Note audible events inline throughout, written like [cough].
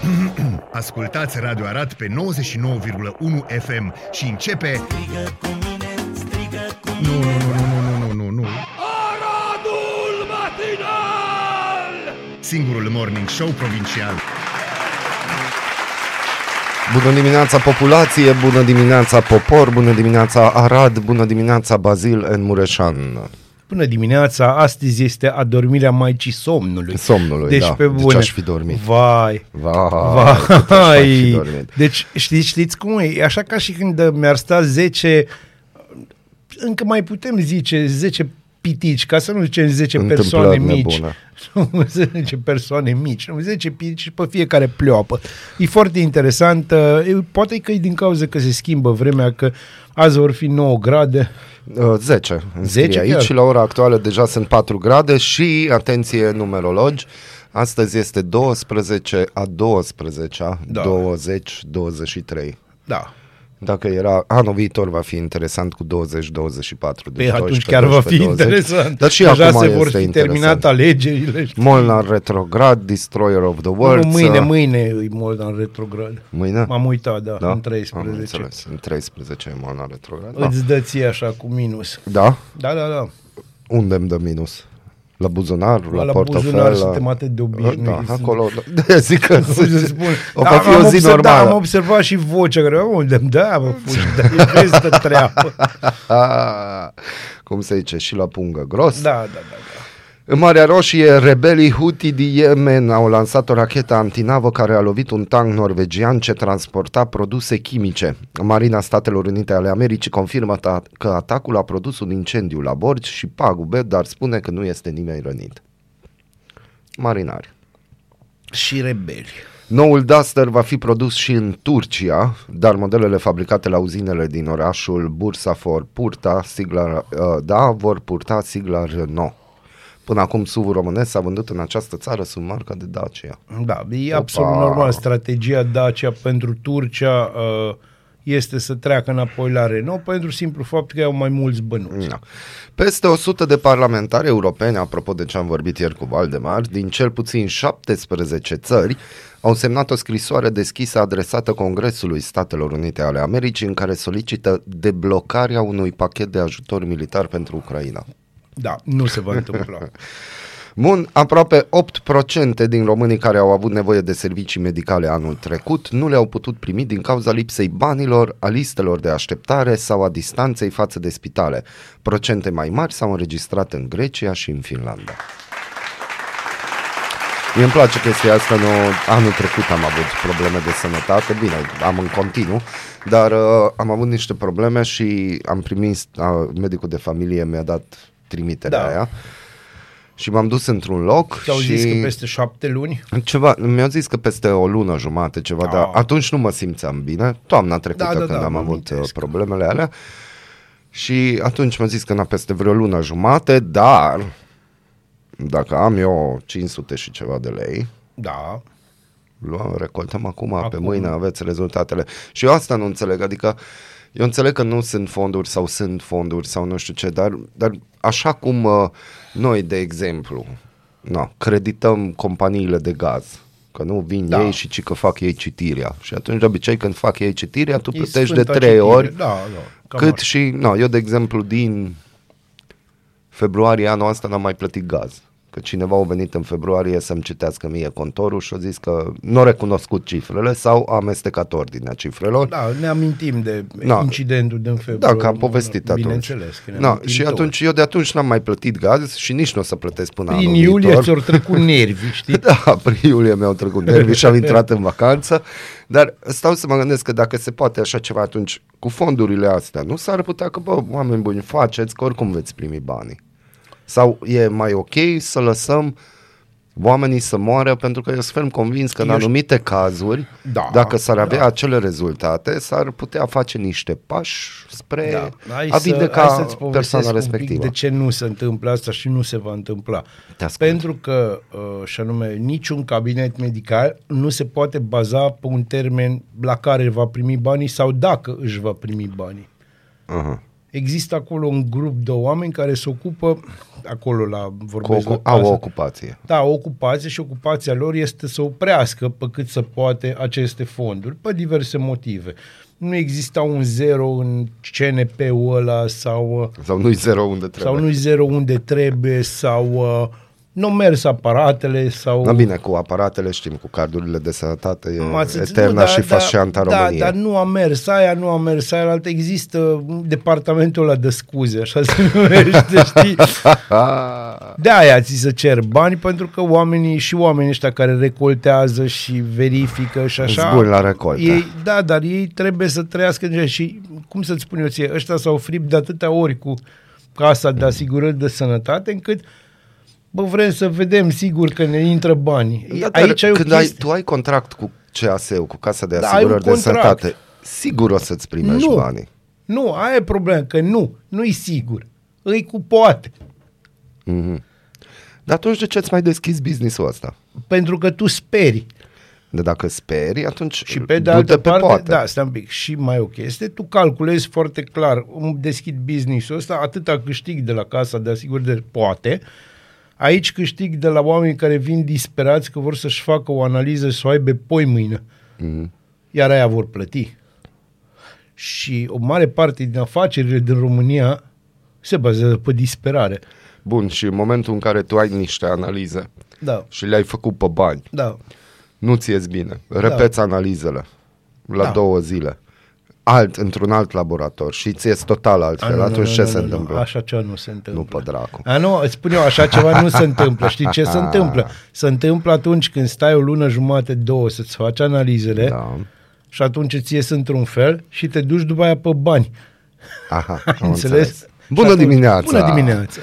[clears throat] Ascultați Radio Arat pe 99,1 FM și începe... Strigă cu mine, strigă cu Nu, nu, nu, nu, nu, nu, nu, nu. Aradul matinal! Singurul morning show provincial. Bună dimineața populație, bună dimineața popor, bună dimineața Arad, bună dimineața Bazil în Mureșan. Bună dimineața, astăzi este adormirea Maicii Somnului. Somnului, deci da. pe Deci bune. aș fi dormit. Vai, Vai, cât aș fi vai. dormit. Deci știți, știți cum e? E așa ca și când mi-ar sta 10, încă mai putem zice 10 pitici, ca să nu zicem 10 Întâmplări persoane mici. nebune. Nu 10 persoane mici, nu 10 pitici pe fiecare pleoapă. E foarte interesant, uh, e- poate că e din cauza că se schimbă vremea, că azi vor fi 9 grade. Uh, 10. îmi 10 scrie aici chiar? și la ora actuală deja sunt 4 grade și, atenție numerologi, astăzi este 12 a 12 Da. 20 23. Da. Dacă era anul viitor va fi interesant cu 20-24. Păi Deci atunci 12, chiar va fi 20. interesant. Dar și Deja acum se vor este fi interesant. terminat alegerile. știi? Molnar retrograd, Destroyer of the Nu, World. mâine, mâine e Moldan retrograd. Mâine? M-am uitat, da, Da? în Am 13. înțeles. În 13 e Molnar retrograd. Da. Îți dă ție așa cu minus. da? Da, da, da. Unde îmi dă minus? La buzunar, la, La portofel? buzunar la... suntem atât de obișnuiți. Da, acolo. Da, [laughs] zic că Cum să spun? o Da, va fi am o zi observat- Da, am normală. observat și vocea care, unde îmi da, mă, [laughs] fugi, dar e vestă treabă. [laughs] Ah, Cum se zice, și la pungă gros. Da, da, da, da. În Marea Roșie, rebelii Houthi din Yemen au lansat o rachetă antinavă care a lovit un tank norvegian ce transporta produse chimice. Marina Statelor Unite ale Americii confirmă ta- că atacul a produs un incendiu la bord și pagube, dar spune că nu este nimeni rănit. Marinari. Și rebeli. Noul Duster va fi produs și în Turcia, dar modelele fabricate la uzinele din orașul Bursafor purta sigla, uh, da, vor purta sigla Renault. Până acum SUV românesc s-a vândut în această țară sub marca de Dacia. Da, e absolut normal. Strategia Dacia pentru Turcia uh, este să treacă înapoi la Renault pentru simplu fapt că au mai mulți bănuți. Da. Peste 100 de parlamentari europeni, apropo de ce am vorbit ieri cu Valdemar, din cel puțin 17 țări, au semnat o scrisoare deschisă adresată Congresului Statelor Unite ale Americii în care solicită deblocarea unui pachet de ajutor militar pentru Ucraina. Da, nu se va întâmpla. [laughs] Bun, aproape 8% din românii care au avut nevoie de servicii medicale anul trecut nu le-au putut primi din cauza lipsei banilor, a listelor de așteptare sau a distanței față de spitale. Procente mai mari s-au înregistrat în Grecia și în Finlanda. Mie îmi place chestia asta, nu, anul trecut am avut probleme de sănătate, bine, am în continuu, dar uh, am avut niște probleme și am primit, uh, medicul de familie mi-a dat trimiterea Da. aia și m-am dus într-un loc Ți-au și... zis că peste șapte luni? Ceva, mi-au zis că peste o lună jumate, ceva, Ah. dar atunci nu mă simțeam bine. Toamna trecută Da, da, când da, am mă avut uh, amintesc. problemele alea. Și atunci mi-a zis că na, peste vreo lună jumate, dar dacă am eu 500 și ceva de lei, Da. luăm, recoltăm acum, acum, pe Acum. mâine aveți rezultatele. Și eu asta nu înțeleg, adică eu înțeleg că nu sunt fonduri sau sunt fonduri sau nu știu ce, dar, dar așa cum uh, noi, de exemplu, no, credităm companiile de gaz, că nu vin Da. ei și ci că fac ei citirea. Și atunci, de obicei, când fac ei citirea, tu E plătești de sfânta trei citire. ori Da, da. Cam cât așa. și, no, eu, de exemplu, din februarie anul ăsta n-am mai plătit gaz. Că cineva a venit în februarie să-mi citească mie contorul și a zis că nu a recunoscut cifrele sau a amestecat ordinea cifrelor. Da, ne amintim de Da. incidentul din februarie. Da, că am povestit atunci. Bineînțeles. Că ne Da, amintim și toți. atunci, eu de atunci n-am mai plătit gaz și nici nu o să plătesc până Prin anul iulie viitor. ți-au trecut nervi, [laughs] știi? Da, prin iulie mi-au trecut nervii și am intrat în vacanță, dar stau să mă gândesc că dacă se poate așa ceva atunci cu fondurile astea, nu s-ar putea că, bă, oameni buni, faceți că oricum veți primi banii. Sau e mai ok să lăsăm oamenii să moară pentru că eu sunt ferm convins că în Eu știu- anumite cazuri, Da, dacă s-ar avea da. acele rezultate, s-ar putea face niște pași spre Da. Hai a să- vindeca hai să-ți povestesc persoana un pic respectivă. De ce nu se întâmplă asta și nu se va întâmpla? Te ascult. Pentru că, uh, și anume, niciun cabinet medical nu se poate baza pe un termen la care va primi banii sau dacă își va primi banii. Uh-huh. Există acolo un grup de oameni care se ocupă, acolo la Cu vorbesc ocu- la au o casă, ocupație. da, o ocupație și ocupația lor este să oprească pe cât se poate aceste fonduri, pe diverse motive. Nu exista un zero în CNP-ul ăla sau, uh, Sau nu-i zero unde trebuie. sau nu-i zero unde trebuie sau uh, nu au mers aparatele sau... Da, bine, cu aparatele știm, cu cardurile de sănătate, e M-ați înțeles? eterna Nu, dar- și dar- fascianta da, România. dar nu a mers aia, nu a mers aia, altă există departamentul ăla de scuze, așa se [laughs] numește, știi? Ah, [laughs] De aia ți se cer bani, pentru că oamenii și oamenii ăștia care recoltează și verifică și așa... Îți buni la recoltă. Ei, da, dar ei trebuie să trăiască în și, cum să-ți spun eu ție, ăștia s-au fript de atâtea ori cu casa de asigurări de sănătate, încât bă, vrem să vedem sigur că ne intră bani. da, dar Aici ai o când ai, chestie... tu ai contract cu CAS-ul, cu Casa de Da, ai un Asigurări de contract. Sănătate, sigur o să-ți primești Nu. banii. Nu, aia e problema, că nu, nu-i sigur. Îi cu poate. Mhm. Dar atunci de ce îți mai deschizi business-ul ăsta? Pentru că tu speri. De dacă speri, atunci Și pe de du-te altă pe parte, poate. da, stai un pic, și mai o chestie, tu calculezi foarte clar, îmi deschid business-ul ăsta, atâta câștig de la casa de asigurări de poate, aici câștig de la oameni care vin disperați că vor să-și facă o analiză să o aibă poi mâine, Mhm. iar aia vor plăti. Și o mare parte din afacerile din România se bazează pe disperare. Bun, și în momentul în care tu ai niște analize Da, și le-ai făcut pe bani, da. nu ți ies bine. Repeți analizele la Da. două zile. Alt, într-un alt laborator și ți ies total altfel. A, nu, Atunci nu, ce nu, se nu, întâmplă? Nu, așa ceva nu se întâmplă. Nu pe dracu. A, nu, îți spun eu, așa ceva nu se întâmplă. Știi ce se întâmplă? Se întâmplă atunci când stai o lună jumate, două, să-ți faci analizele Da. și atunci îți ies într-un fel și te duci după aia pe bani. Aha, Ai [laughs] am înțeles? înțeles. Și Bună atunci- dimineața! Bună dimineața!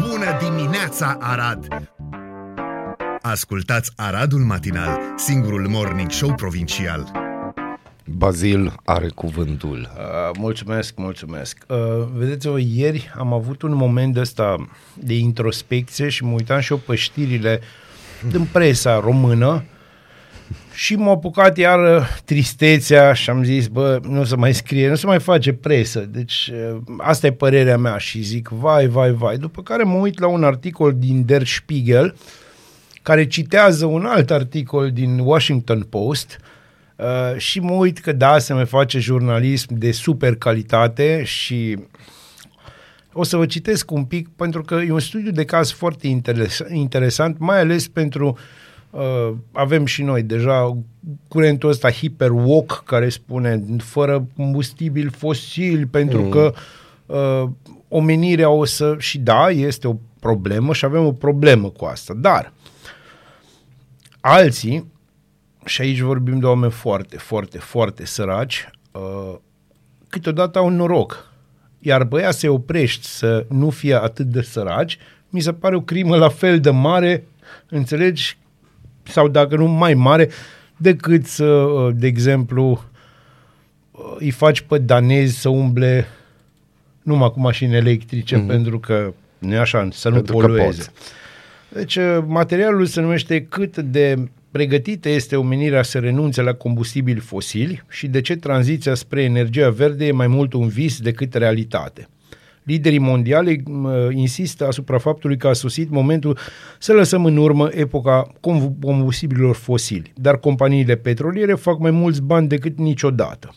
Bună dimineața, Arad! Ascultați Aradul Matinal, singurul morning show provincial. Bazil are cuvântul. Uh, mulțumesc, mulțumesc. Uh, vedeți-o, ieri am avut un moment ăsta de introspecție și mă uitam și eu pe știrile din presa română și m-a apucat iar tristețea și am zis, bă, nu se mai scrie, nu se mai face presă. Deci uh, asta e părerea mea și zic, vai, vai, vai. După care mă uit la un articol din Der Spiegel care citează un alt articol din Washington Post uh, și mă uit că da, se mai face jurnalism de super calitate și o să vă citesc un pic pentru că e un studiu de caz foarte interes- interesant, mai ales pentru uh, avem și noi deja curentul ăsta hiperwalk care spune fără combustibil fosil pentru mm. că uh, omenirea o să și da, este o problemă și avem o problemă cu asta, dar alții și aici vorbim de oameni foarte, foarte, foarte săraci, uh, câteodată au noroc. Iar băia să oprești să nu fie atât de săraci, mi se pare o crimă la fel de mare, înțelegi? Sau dacă nu mai mare, decât să, uh, de exemplu, uh, îi faci pe danezi să umble numai cu mașini electrice, mm-hmm. pentru că nu e așa, să nu Pentru că polueze. pot. Deci uh, materialul se numește cât de pregătită este omenirea să renunțe la combustibili fosili și de ce tranziția spre energia verde e mai mult un vis decât realitate. Liderii mondiali uh, insistă asupra faptului că a sosit momentul să lăsăm în urmă epoca com- combustibililor fosili, dar companiile petroliere fac mai mulți bani decât niciodată.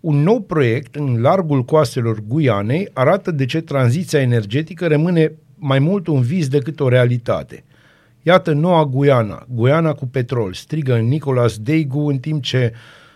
Un nou proiect în largul coastelor Guianei arată de ce tranziția energetică rămâne mai mult un vis decât o realitate. Iată noua Guiana, Guiana cu petrol, strigă Nicolas Deigu în timp ce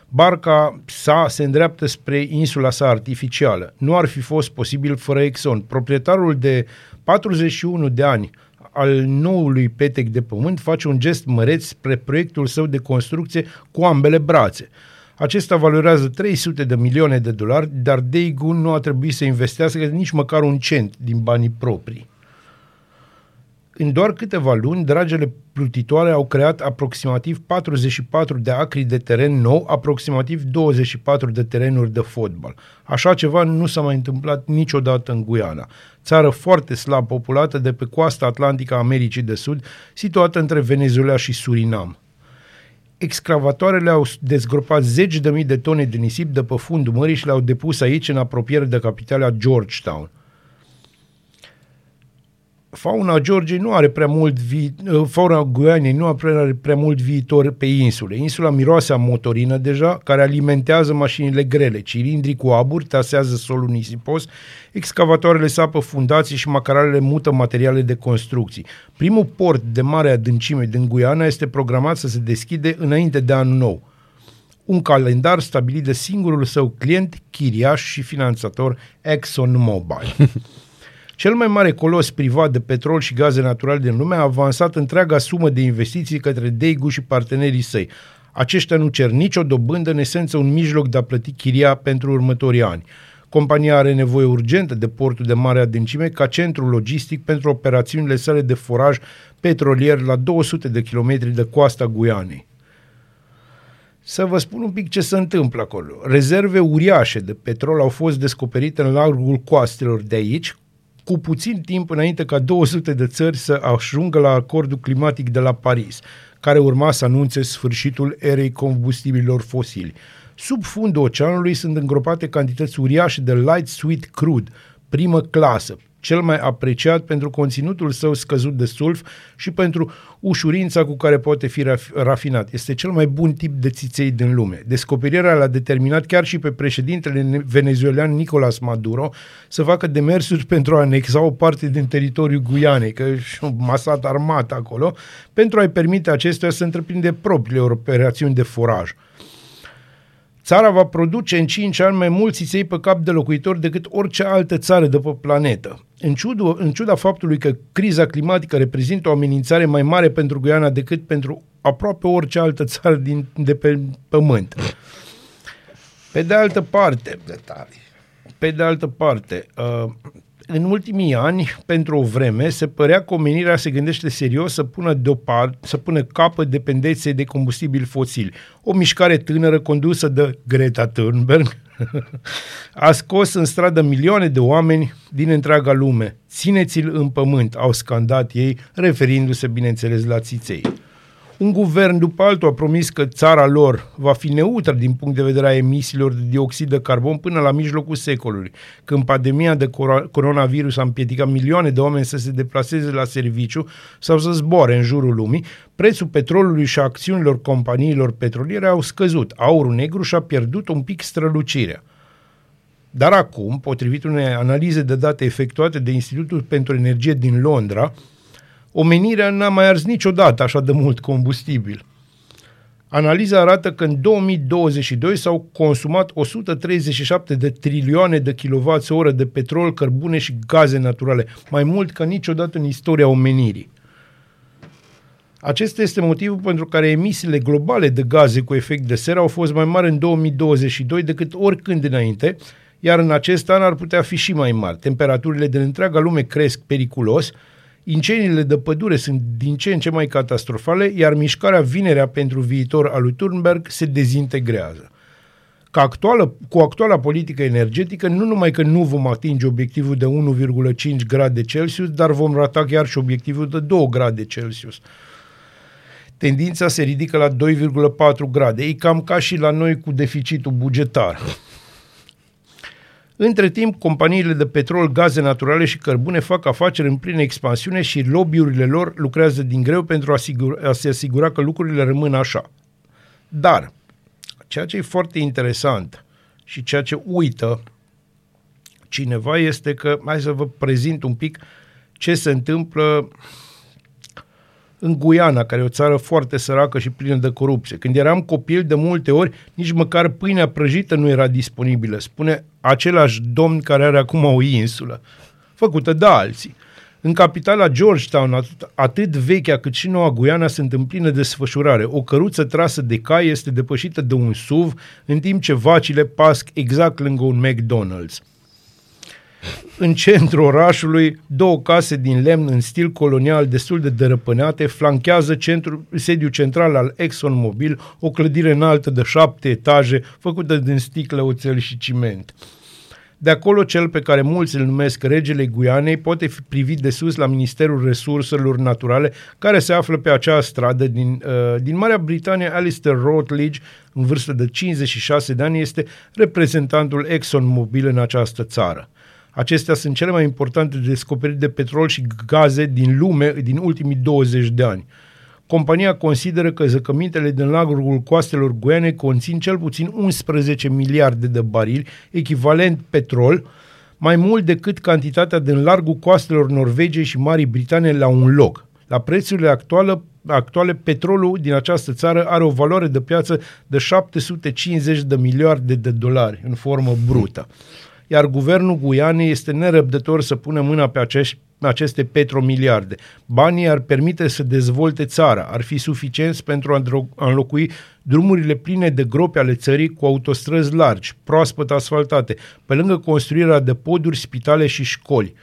barca sa se îndreaptă spre insula sa artificială. Nu ar fi fost posibil fără Exxon. Proprietarul de 41 de ani al noului petec de pământ face un gest măreț spre proiectul său de construcție cu ambele brațe. Acesta valorează 300 de milioane de dolari, dar Daegu nu a trebuit să investească nici măcar un cent din banii proprii. În doar câteva luni, dragele plutitoare au creat aproximativ 44 de acri de teren nou, aproximativ 24 de terenuri de fotbal. Așa ceva nu s-a mai întâmplat niciodată în Guiana. Țară foarte slab populată de pe coasta atlantică a Americii de Sud, situată între Venezuela și Surinam. excavatoarele au dezgropat zeci de mii de tone de nisip de pe fundul mării și le-au depus aici în apropiere de capitala Georgetown fauna Georgiei nu are prea mult vi- uh, fauna Guianei nu are prea mult viitor pe insule. Insula miroase a motorină deja, care alimentează mașinile grele. Cilindrii cu aburi tasează solul nisipos, excavatoarele sapă fundații și macaralele mută materiale de construcții. Primul port de mare adâncime din Guiana este programat să se deschide înainte de anul nou. Un calendar stabilit de singurul său client, chiriaș și finanțator ExxonMobil. [laughs] Cel mai mare colos privat de petrol și gaze naturale din lume a avansat întreaga sumă de investiții către Daegu și partenerii săi. Aceștia nu cer nicio dobândă, în esență un mijloc de a plăti chiria pentru următorii ani. Compania are nevoie urgentă de portul de mare adâncime ca centru logistic pentru operațiunile sale de foraj petrolier la 200 de kilometri de coasta Guianei. Să vă spun un pic ce se întâmplă acolo. Rezerve uriașe de petrol au fost descoperite în largul coastelor de aici, cu puțin timp înainte ca 200 de țări să ajungă la acordul climatic de la Paris, care urma să anunțe sfârșitul erei combustibililor fosili. Sub fundul oceanului sunt îngropate cantități uriașe de light sweet crude, primă clasă, cel mai apreciat pentru conținutul său scăzut de sulf și pentru ușurința cu care poate fi rafinat. Este cel mai bun tip de țiței din lume. Descoperirea l-a determinat chiar și pe președintele venezuelan Nicolas Maduro să facă demersuri [laughs] pentru a anexa o parte din teritoriul Guianei, că și un masat armat acolo, pentru a-i permite acestea să întreprinde propriile operațiuni de foraj. Țara va produce în 5 ani mai mulți țiței pe cap de locuitor decât orice altă țară de pe planetă. În, ciuda, în ciuda faptului că criza climatică reprezintă o amenințare mai mare pentru Guiana decât pentru aproape orice altă țară din, de pe pământ. Pe de altă parte, Detalii. pe de altă parte, uh, în ultimii ani, pentru o vreme, se părea că omenirea se gândește serios să pună, deoparte, să pună capăt dependenței de combustibili fosili. O mișcare tânără condusă de Greta Thunberg [laughs] a scos în stradă milioane de oameni din întreaga lume. Țineți-l în pământ, au scandat ei, referindu-se, bineînțeles, la țiței. Un guvern după altul a promis că țara lor va fi neutră din punct de vedere a emisiilor de dioxid de carbon până la mijlocul secolului, când pandemia de coronavirus a împiedicat milioane de oameni să se deplaseze la serviciu sau să zboare în jurul lumii, prețul petrolului și acțiunilor companiilor petroliere au scăzut. Aurul negru și-a pierdut un pic strălucirea. Dar acum, potrivit unei analize de date efectuate de Institutul pentru Energie din Londra, omenirea n-a mai ars niciodată așa de mult combustibil. Analiza arată că în 2022 s-au consumat 137 de trilioane de kWh de petrol, cărbune și gaze naturale, mai mult ca niciodată în istoria omenirii. Acesta este motivul pentru care emisiile globale de gaze cu efect de seră au fost mai mari în 2022 decât oricând înainte, iar în acest an ar putea fi și mai mari. Temperaturile din întreaga lume cresc periculos, Incendiile de pădure sunt din ce în ce mai catastrofale, iar mișcarea vinerea pentru viitor a lui Thunberg se dezintegrează. Ca actuală, cu actuala politică energetică, nu numai că nu vom atinge obiectivul de 1,5 grade Celsius, dar vom rata chiar și obiectivul de 2 grade Celsius. Tendința se ridică la 2,4 grade. E cam ca și la noi cu deficitul bugetar. Între timp, companiile de petrol, gaze naturale și cărbune fac afaceri în plină expansiune și lobbyurile lor lucrează din greu pentru a, asigur, a se asigura că lucrurile rămân așa. Dar, ceea ce e foarte interesant și ceea ce uită cineva este că, hai să vă prezint un pic ce se întâmplă în Guiana, care e o țară foarte săracă și plină de corupție. Când eram copil, de multe ori, nici măcar pâinea prăjită nu era disponibilă. Spune același domn care are acum o insulă, făcută de alții. În capitala Georgetown, atât, atât vechea cât și noua Guiana sunt în plină desfășurare. O căruță trasă de cai este depășită de un SUV, în timp ce vacile pasc exact lângă un McDonald's. În centrul orașului, două case din lemn în stil colonial destul de dărăpânate flanchează centru, sediul central al ExxonMobil, o clădire înaltă de șapte etaje, făcută din sticlă, oțel și ciment. De acolo cel pe care mulți îl numesc regele Guianei poate fi privit de sus la Ministerul Resurselor Naturale care se află pe acea stradă din, uh, din Marea Britanie. Alistair Rutledge, în vârstă de 56 de ani, este reprezentantul ExxonMobil în această țară. Acestea sunt cele mai importante descoperiri de petrol și gaze din lume din ultimii 20 de ani. Compania consideră că zăcămintele din lagul coastelor Guiane conțin cel puțin 11 miliarde de barili, echivalent petrol, mai mult decât cantitatea din largul coastelor Norvegiei și Marii Britanie la un loc. La prețurile actuale, actuale, petrolul din această țară are o valoare de piață de 750 de miliarde de dolari în formă brută. Iar guvernul Guianei este nerăbdător să pună mâna pe acești aceste petromiliarde. Banii ar permite să dezvolte țara, ar fi suficienți pentru a înlocui drumurile pline de gropi ale țării cu autostrăzi largi, proaspăt asfaltate, pe lângă construirea de poduri, spitale și școli.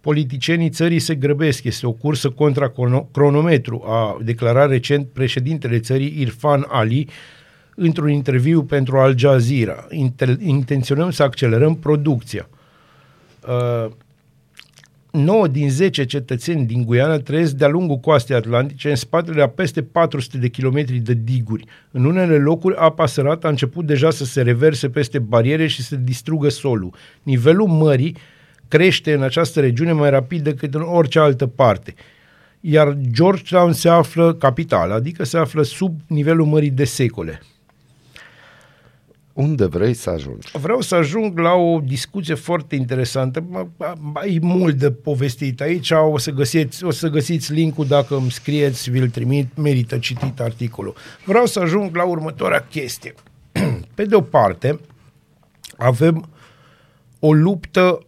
Politicienii țării se grăbesc, este o cursă contra cronometru, a declarat recent președintele țării Irfan Ali într-un interviu pentru Al Jazeera. Intenționăm să accelerăm producția. 9 uh, din 10 cetățeni din Guiana trăiesc de-a lungul coastei atlantice, în spatele a peste 400 de kilometri de diguri. În unele locuri, apa sărată a început deja să se reverse peste bariere și să distrugă solul. Nivelul mării crește în această regiune mai rapid decât în orice altă parte. Iar Georgetown se află, capital, adică se află sub nivelul mării de secole. Unde vrei să ajungi? Vreau să ajung la o discuție foarte interesantă. E mult de povestit aici, o să găsiți, o să găsiți linkul dacă îmi scrieți, vi-l trimit, merită citit articolul. Vreau să ajung la următoarea chestie. [clears throat] Pe de o parte, avem o luptă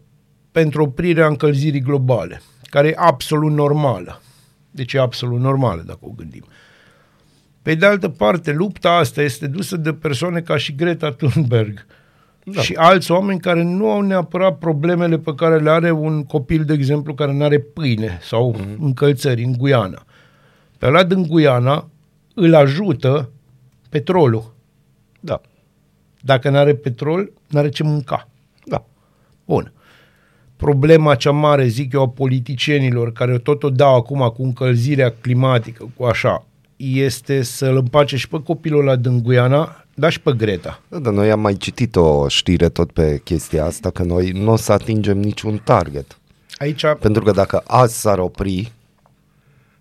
pentru oprirea încălzirii globale, care e absolut normală. Deci e absolut normală, dacă o gândim. Pe de altă parte, lupta asta este dusă de persoane ca și Greta Thunberg da. și alți oameni care nu au neapărat problemele pe care le are un copil, de exemplu, care nu are pâine sau mm-hmm. încălțări în Guiana. Pe ăla din Guiana îl ajută petrolul. Da. Dacă nu are petrol, nu are ce mânca. Da. Bun. Problema cea mare, zic eu, a politicienilor care tot o dau acum cu încălzirea climatică, cu așa, este să-l împace și pe copilul ăla din Guiana, dar și pe Greta. Da, dar noi am mai citit o știre tot pe chestia asta, că noi nu o să atingem niciun target. Aici... Pentru că dacă azi s-ar opri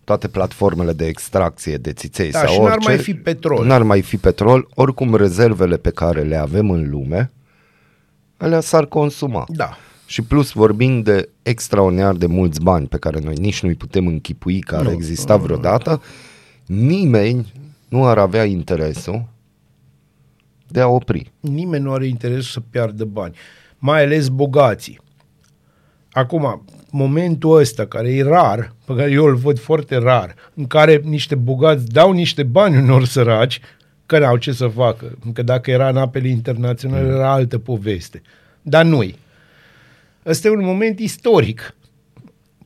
toate platformele de extracție de țiței da, sau și orice, n-ar mai fi petrol. N-ar mai fi petrol, oricum rezervele pe care le avem în lume, alea s-ar consuma. Da. Și plus vorbim de extraordinar de mulți bani pe care noi nici nu-i putem închipui că ar nu, exista vreodată, nu, nu nimeni nu ar avea interesul de a opri. Nimeni nu are interesul să piardă bani, mai ales bogații. Acum, momentul ăsta, care e rar, pe care eu îl văd foarte rar, în care niște bogați dau niște bani unor săraci, că n-au ce să facă. Că dacă era în apele internaționale, mm. era altă poveste. Dar nu-i. Ăsta e un moment istoric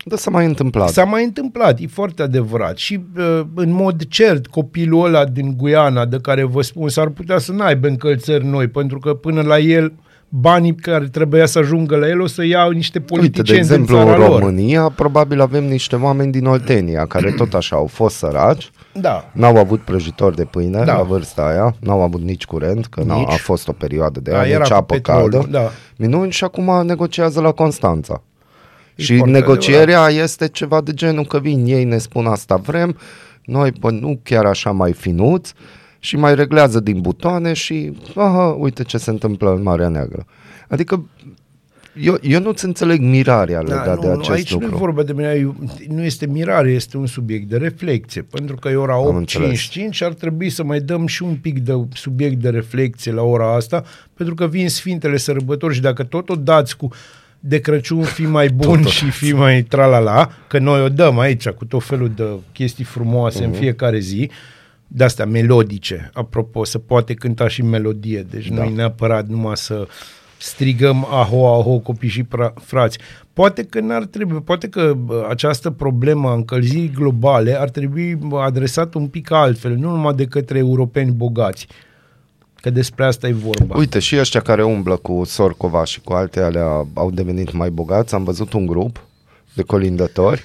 da, s-a mai întâmplat. S-a mai întâmplat, e foarte adevărat. Și uh, în mod cert, copilul ăla din Guiana, de care vă spun, s-ar putea să n-aibă încălțări noi, pentru că până la el banii care trebuia să ajungă la el o să iau niște politicieni Uite, de exemplu, din țara în România, lor. probabil avem niște oameni din Oltenia, care tot așa au fost săraci, da. n-au avut prăjitori de pâine da. la vârsta aia, n-au avut nici curent, că nici. a fost o perioadă de da, ani, nici apă petrol, caldă. Da. Minuni și acum negociază la Constanța. Și negocierea adevărat. este ceva de genul că vin ei, ne spun asta vrem, noi pă, nu chiar așa mai finuți și mai reglează din butoane și aha, uite ce se întâmplă în Marea Neagră. Adică eu, eu nu-ți înțeleg mirarea da, legat nu, de acest aici lucru. nu e vorba de mirare, nu este mirare, este un subiect de reflexie, pentru că e ora 8.55 și ar trebui să mai dăm și un pic de subiect de reflexie la ora asta, pentru că vin Sfintele Sărbători și dacă tot o dați cu de Crăciun fi mai bun și fi mai tralala, că noi o dăm aici cu tot felul de chestii frumoase uh-huh. în mhm. fiecare zi, de astea melodice, apropo, să poate cânta și melodie, deci da. nu neapărat numai să strigăm aho, aho, copii și pra- frați. Poate că n-ar trebui, poate că această problemă a încălzirii globale ar trebui adresată un pic altfel, nu numai de către europeni bogați, Că despre asta e vorba. Uite, și ăștia care umblă cu Sorcova și cu alte alea au devenit mai bogați. Am văzut un grup de colindători.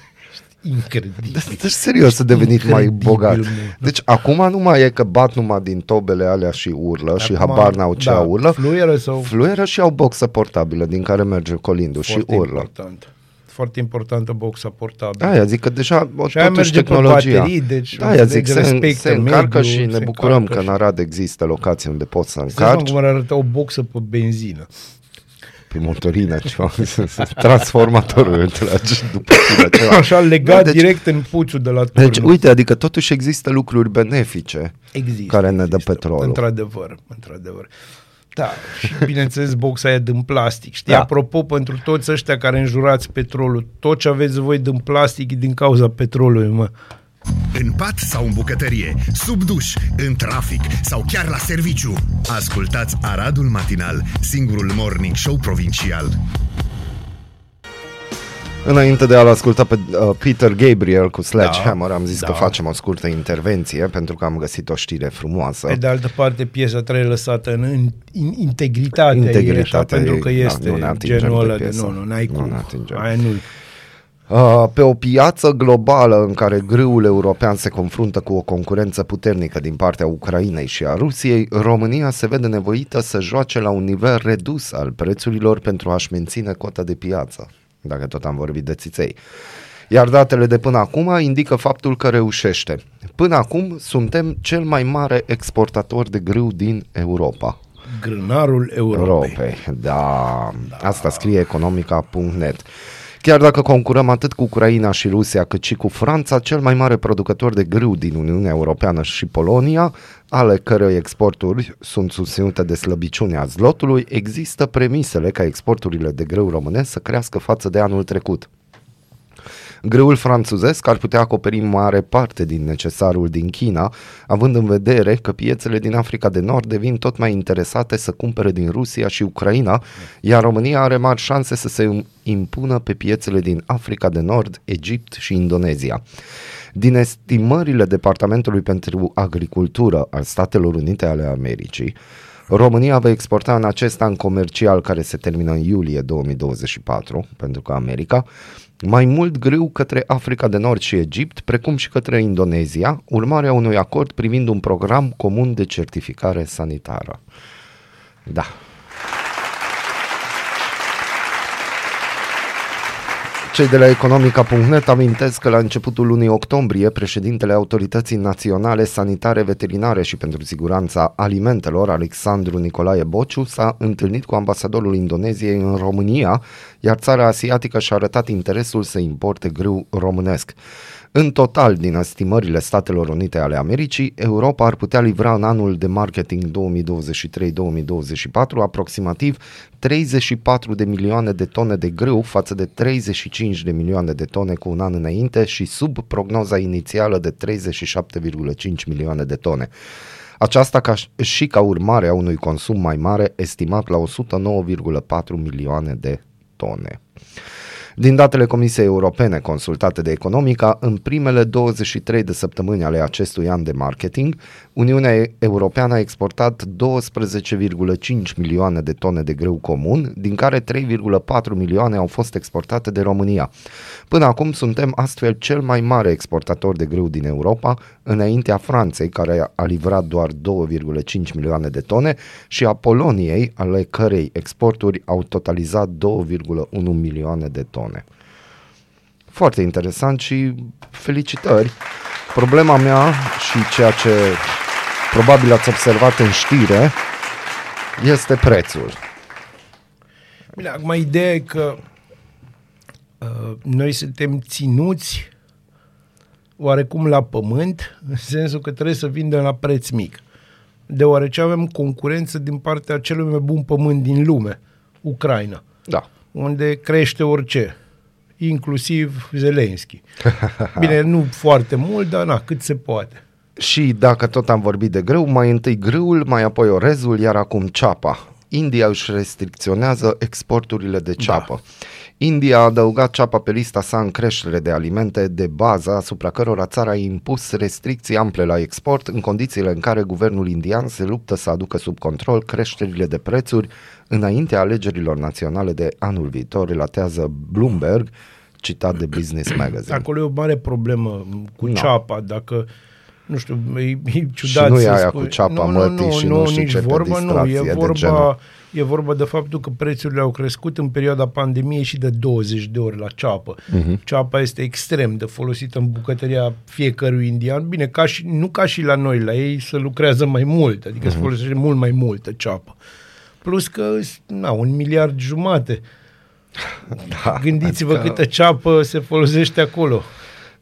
Incredibil. Deci serios, a devenit mai Incredibil, bogat. mă. Deci acum nu mai e că bat numai din tobele alea și urlă și Acum, habar n-au ce da, urlă. Fluieră sau Fluieră și au boxă portabilă din care merge colindul și foarte urlă. important. Foarte importantă boxa portabilă. Aia zic că deja o, Și aia totuși merge pe tehnologia. baterii, deci, da, aia zic, înțelegi, se, respectă se încarcă mediul, și ne se bucurăm încarcă că și- în Arad există locații unde poți să Să-ți dai încarci cum ar arăta o boxă pe benzină. pe motorină ceva, [laughs] transformatorul [laughs] îl tragi după tine ceva. Așa legat Da, deci- direct în puțul de la turnul. Deci, uite, adică totuși există lucruri benefice Există, care ne dă există. petrolul. Într-adevăr, într-adevăr. Da, și bineînțeles boxa aia din plastic. Știi, Da. apropo, pentru toți ăștia care înjurați petrolul, tot ce aveți voi din plastic e din cauza petrolului, mă. În pat sau în bucătărie, sub duș, în trafic sau chiar la serviciu. Ascultați Aradul Matinal, singurul morning show provincial. Înainte de a-l asculta pe uh, Peter Gabriel cu Sledgehammer, am zis da. că facem o scurtă intervenție pentru că am găsit o știre frumoasă. Pe de altă parte, piesa trebuie lăsată în, în, în integritate, Integritatea pentru ei, că da, este nu ne atingem genul de ăla de piesă. nu, nu, n-ai Nu cum. ne atingem. Aia nu Uh, Pe o piață globală în care grâul european se confruntă cu o concurență puternică din partea Ucrainei și a Rusiei, România se vede nevoită să joace la un nivel redus al prețurilor pentru a-și menține cota de piață, dacă tot am vorbit de țiței. Iar datele de până acum indică faptul că reușește. Până acum suntem cel mai mare exportator de grâu din Europa. grânarul Europei. Europei. Da, asta scrie economica.net. Chiar dacă concurăm atât cu Ucraina și Rusia, cât și cu Franța, cel mai mare producător de grâu din Uniunea Europeană și Polonia, ale cărei exporturi sunt susținute de slăbiciunea zlotului, există premisele ca exporturile de grâu românesc să crească față de anul trecut. Grâul franțuzesc ar putea acoperi mare parte din necesarul din China, având în vedere că piețele din Africa de Nord devin tot mai interesate să cumpere din Rusia și Ucraina, iar România are mari șanse să se impună pe piețele din Africa de Nord, Egipt și Indonezia. Din estimările Departamentului pentru Agricultură al Statelor Unite ale Americii, România va exporta în acest an comercial care se termină în iulie 2024, pentru că America, mai mult grâu către Africa de Nord și Egipt, precum și către Indonezia, urmarea unui acord privind un program comun de certificare sanitară. Da. Cei de la economica.net amintesc că la începutul lunii octombrie, președintele Autorității Naționale Sanitare Veterinare și pentru Siguranța Alimentelor, Alexandru Nicolae Bociu, s-a întâlnit cu ambasadorul Indoneziei în România, iar țara asiatică și-a arătat interesul să importe grâu românesc. În total, din estimările Statelor Unite ale Americii, Europa ar putea livra în anul de marketing 2023-2024 aproximativ 34 de milioane de tone de grâu față de 35 de milioane de tone cu un an înainte și sub prognoza inițială de 37,5 milioane de tone. Aceasta ca și ca urmare a unui consum mai mare estimat la 109,4 milioane de tone. Din datele Comisiei Europene consultate de Economica, în primele 23 de săptămâni ale acestui an de marketing, Uniunea Europeană a exportat 12,5 milioane de tone de grâu comun, din care 3,4 milioane au fost exportate de România. Până acum suntem astfel cel mai mare exportator de grâu din Europa, înaintea Franței, care a livrat doar 2,5 milioane de tone, și a Poloniei, ale cărei exporturi au totalizat 2,1 milioane de tone. Foarte interesant și felicitări. Problema mea și ceea ce probabil ați observat în știre este prețul. Bine, acum ideea e că uh, noi suntem ținuți oarecum la pământ, în sensul că trebuie să vindem la preț mic. Deoarece avem concurență din partea celui mai bun pământ din lume, Ucraina, Da. Unde crește orice, inclusiv Zelenski. [laughs] Bine, nu foarte mult, dar na, cât se poate. Și dacă tot am vorbit de grâu, mai întâi grâul, mai apoi orezul, iar acum ceapa. India își restricționează exporturile de ceapă. India a adăugat ceapa pe lista sa în creștere de alimente de bază, asupra cărora țara a impus restricții ample la export, în condițiile în care guvernul indian se luptă să aducă sub control creșterile de prețuri înaintea alegerilor naționale de anul viitor, relatează Bloomberg, citat de Business [clears throat] Magazine. Acolo e o mare problemă cu No. ceapa, dacă nu știu, e, e ciudat nu e să aia spui. cu ceapa nu, nu, mătii nu, și nu, nu știu nici ce pe vorba, nu, distracție e de vorba, genul. E vorba de faptul că prețurile au crescut în perioada pandemiei și de 20 de ori la ceapă. Mhm. Uh-huh. Ceapa este extrem de folosită în bucătăria fiecărui indian, bine, ca și, nu ca și la noi, la ei se lucrează mai mult, adică uh-huh. se folosește mult mai multă ceapă. Plus că, na, un miliard jumate. [laughs] Da, Gândiți-vă adică- câtă ceapă se folosește acolo.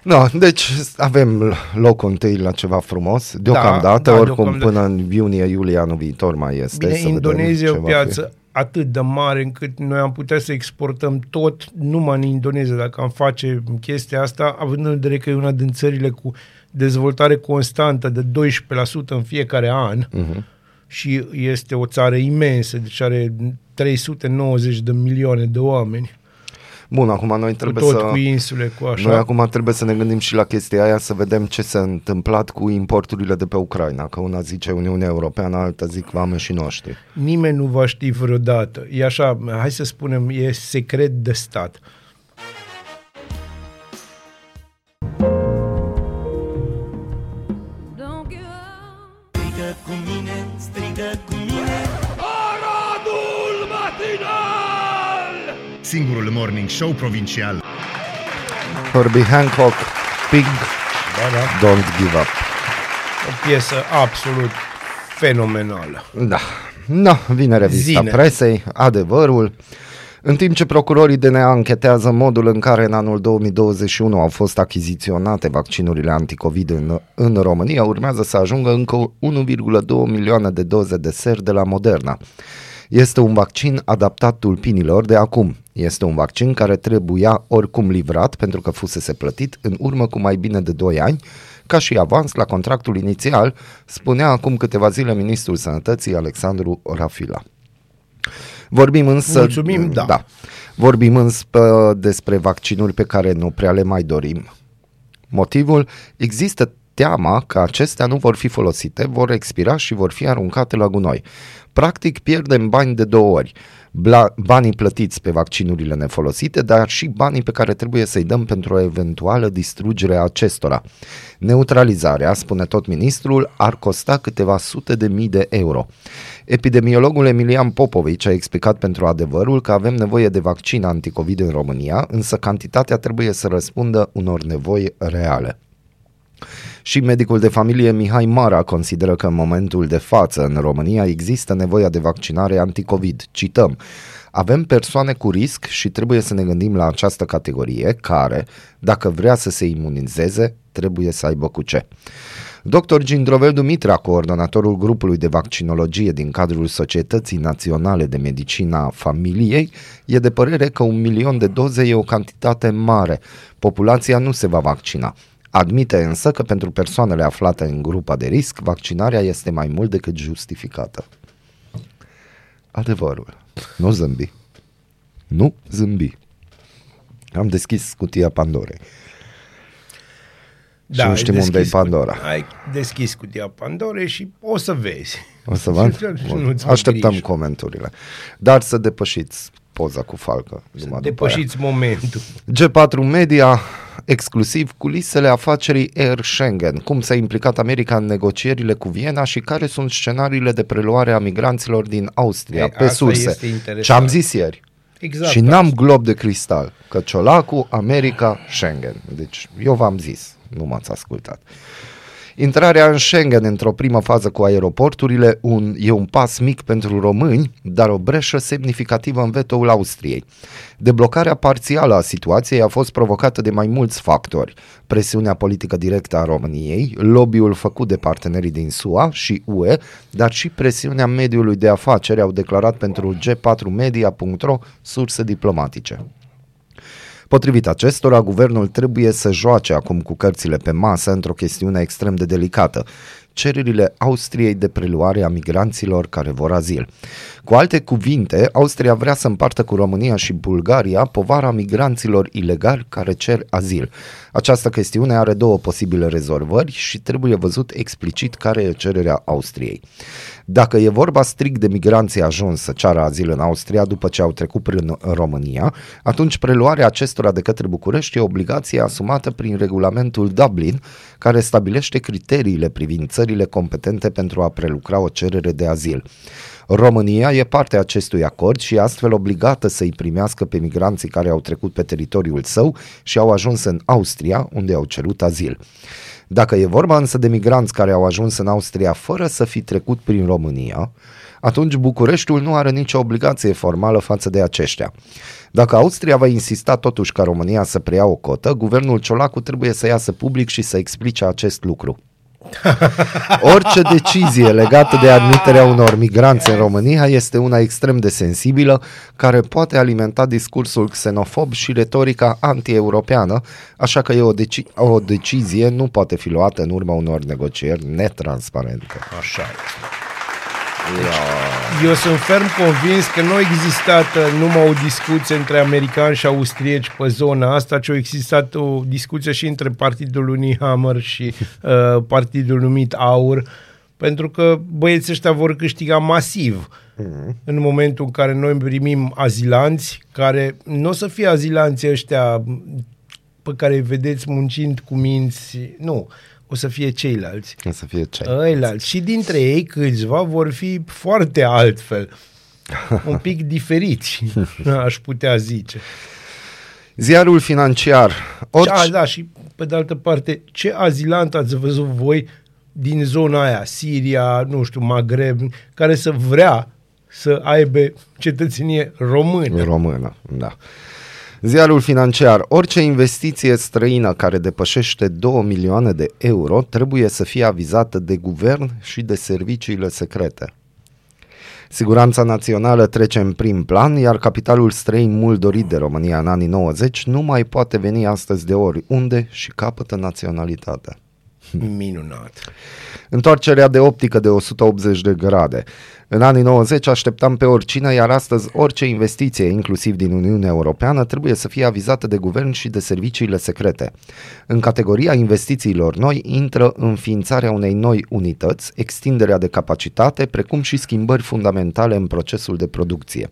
No, deci avem locul întâi la ceva frumos, deocamdată, da, oricum deocamdată. până în iunie-iulie anul viitor mai este. Bine, să vedem Indonezia e ce o va piață atât de mare încât noi am putea să exportăm tot numai în Indonezia dacă am face chestia asta, având în vedere că e una din țările cu dezvoltare constantă de 12% în fiecare an Mhm. și este o țară imensă, deci are 390 de milioane de oameni, fi. Bun, acum noi cu trebuie tot să... cu insule, cu așa. Noi acum trebuie să ne gândim și la chestia aia, să vedem ce s-a întâmplat cu importurile de pe Ucraina, că una zice Uniunea Europeană, alta zic vame și noștri. Nimeni nu va ști vreodată. E așa, hai să spunem, e secret de stat. Don't Singurul morning show provincial. Herbie Hancock, Pig, Da, da. Don't Give Up. O piesă absolut fenomenală. Da. No, vine revista Zine. presei, adevărul. În timp ce procurorii DNA anchetează modul în care în anul 2021 au fost achiziționate vaccinurile anticovid în, în România, urmează să ajungă încă 1,2 milioane de doze de ser de la Moderna. Este un vaccin adaptat tulpinilor de acum. Este un vaccin care trebuia oricum livrat pentru că fusese plătit în urmă cu mai bine de 2 ani, ca și avans la contractul inițial, spunea acum câteva zile ministrul sănătății Alexandru Rafila. Vorbim însă... Mulțumim, da. da. Vorbim însă pă, despre vaccinuri pe care nu prea le mai dorim. Motivul? Există teama că acestea nu vor fi folosite, vor expira și vor fi aruncate la gunoi. Practic pierdem bani de două ori. Bla- banii plătiți pe vaccinurile nefolosite, dar și banii pe care trebuie să-i dăm pentru o eventuală distrugere a acestora. Neutralizarea, spune tot ministrul, ar costa câteva sute de mii de euro. Epidemiologul Emilian Popovici a explicat pentru adevărul că avem nevoie de vaccin anticovid în România, însă cantitatea trebuie să răspundă unor nevoi reale. Și medicul de familie Mihai Mara consideră că în momentul de față în România există nevoia de vaccinare anticovid. Cităm, avem persoane cu risc și trebuie să ne gândim la această categorie care, dacă vrea să se imunizeze, trebuie să aibă cu ce. Dr. Gindrovel Dumitra, coordonatorul grupului de vaccinologie din cadrul Societății Naționale de Medicina Familiei, e de părere că un milion de doze e o cantitate mare. Populația nu se va vaccina. Admite însă că pentru persoanele aflate în grupa de risc, vaccinarea este mai mult decât justificată. Adevărul. Nu zâmbi. Nu zâmbi. Am deschis cutia Pandorei. și nu ai știm unde e deschis cu- Pandora. Ai deschis cutia Pandorei și o să vezi. O să văd? [laughs] Și nu-ți fă Așteptăm griji. comenturile. Dar să depășiți poza cu falcă. numai după aia. Depășiți momentul. G4 Media, exclusiv culisele afacerii Air Schengen, cum s-a implicat America în negocierile cu Viena și care sunt scenariile de preluare a migranților din Austria, E, pe asta surse. este interesant. Ce am zis ieri. Exact. și n-am glob de cristal, că Ciolacu, America, Schengen. Deci eu v-am zis, nu m-ați ascultat. Intrarea în Schengen într-o primă fază cu aeroporturile un, e un pas mic pentru români, dar o breșă semnificativă în vetoul Austriei. Deblocarea parțială a situației a fost provocată de mai mulți factori. Presiunea politică directă a României, lobby-ul făcut de partenerii din SUA și UE, dar și presiunea mediului de afaceri au declarat pentru G4media.ro surse diplomatice. Potrivit acestora, guvernul trebuie să joace acum cu cărțile pe masă într-o chestiune extrem de delicată. Cererile Austriei de preluare a migranților care vor azil. Cu alte cuvinte, Austria vrea să împartă cu România și Bulgaria povara migranților ilegali care cer azil. Această chestiune are două posibile rezolvări și trebuie văzut explicit care e cererea Austriei. Dacă e vorba strict de migranții ajuns să ceară azil în Austria după ce au trecut prin România, atunci preluarea acestora de către București e obligație asumată prin regulamentul Dublin, care stabilește criteriile privind țările competente pentru a prelucra o cerere de azil. România e parte a acestui acord și e astfel obligată să-i primească pe migranții care au trecut pe teritoriul său și au ajuns în Austria, unde au cerut azil. Dacă e vorba însă de migranți care au ajuns în Austria fără să fi trecut prin România, atunci Bucureștiul nu are nicio obligație formală față de aceștia. Dacă Austria va insista totuși ca România să preia o cotă, guvernul Ciolacu trebuie să iasă public și să explice acest lucru. [laughs] Orice decizie legată de admiterea unor migranți în România este una extrem de sensibilă, care poate alimenta discursul xenofob și retorica anti-europeană, așa că e o, deci- o decizie nu poate fi luată în urma unor negocieri netransparente. Așa Eu sunt ferm convins că nu a existat uh, numai o discuție între americani și austrieci pe zona asta, ci a existat o discuție și între partidul lui Hammer și uh, partidul numit Aur, pentru că băieții ăștia vor câștiga masiv. Mm-hmm. în momentul în care noi primim azilanți, care nu o să fie azilanții ăștia pe care îi vedeți muncind cu minți, nu, o să fie ceilalți. O să fie cei. Ăilalți. Și dintre ei câțiva vor fi foarte altfel. Un pic [laughs] diferiți, aș putea zice. Ziarul financiar. Orice... Orice... Și, a, da, și pe de altă parte, ce azilant ați văzut voi din zona aia, Siria, nu știu, Maghreb, care să vrea să aibă cetățenie română. Română, da. Ziarul financiar. Orice investiție străină care depășește 2 milioane de euro trebuie să fie avizată de guvern și de serviciile secrete. Siguranța națională trece în prim plan, iar capitalul străin mult dorit de România în anii 90 nu mai poate veni astăzi de oriunde și capătă naționalitatea. Minunat. Întoarcerea de optică de 180 de grade. În anii 90 așteptam pe oricine, iar astăzi orice investiție, inclusiv din Uniunea Europeană, trebuie să fie avizată de guvern și de serviciile secrete. În categoria investițiilor noi intră înființarea unei noi unități, extinderea de capacitate, precum și schimbări fundamentale în procesul de producție.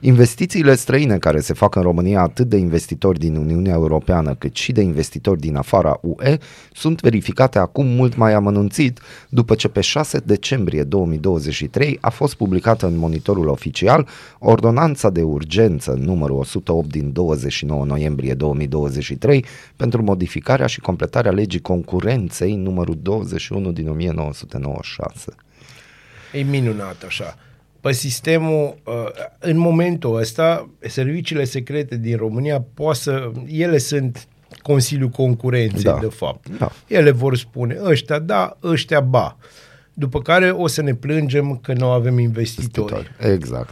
Investițiile străine care se fac în România atât de investitori din Uniunea Europeană cât și de investitori din afara UE sunt verificate acum mult mai amănunțit după ce pe 6 decembrie 2023 a fost publicată în monitorul oficial Ordonanța de urgență numărul 108 din 29 noiembrie 2023 pentru modificarea și completarea legii concurenței numărul 21 din 1996. E minunat așa. Pe sistemul, uh, în momentul ăsta, serviciile secrete din România poate să, ele sunt Consiliul Concurenței, Da. da. de fapt. Da. Ele vor spune, ăștia da, ăștia ba. După care o să ne plângem că nu avem investitori. Exact.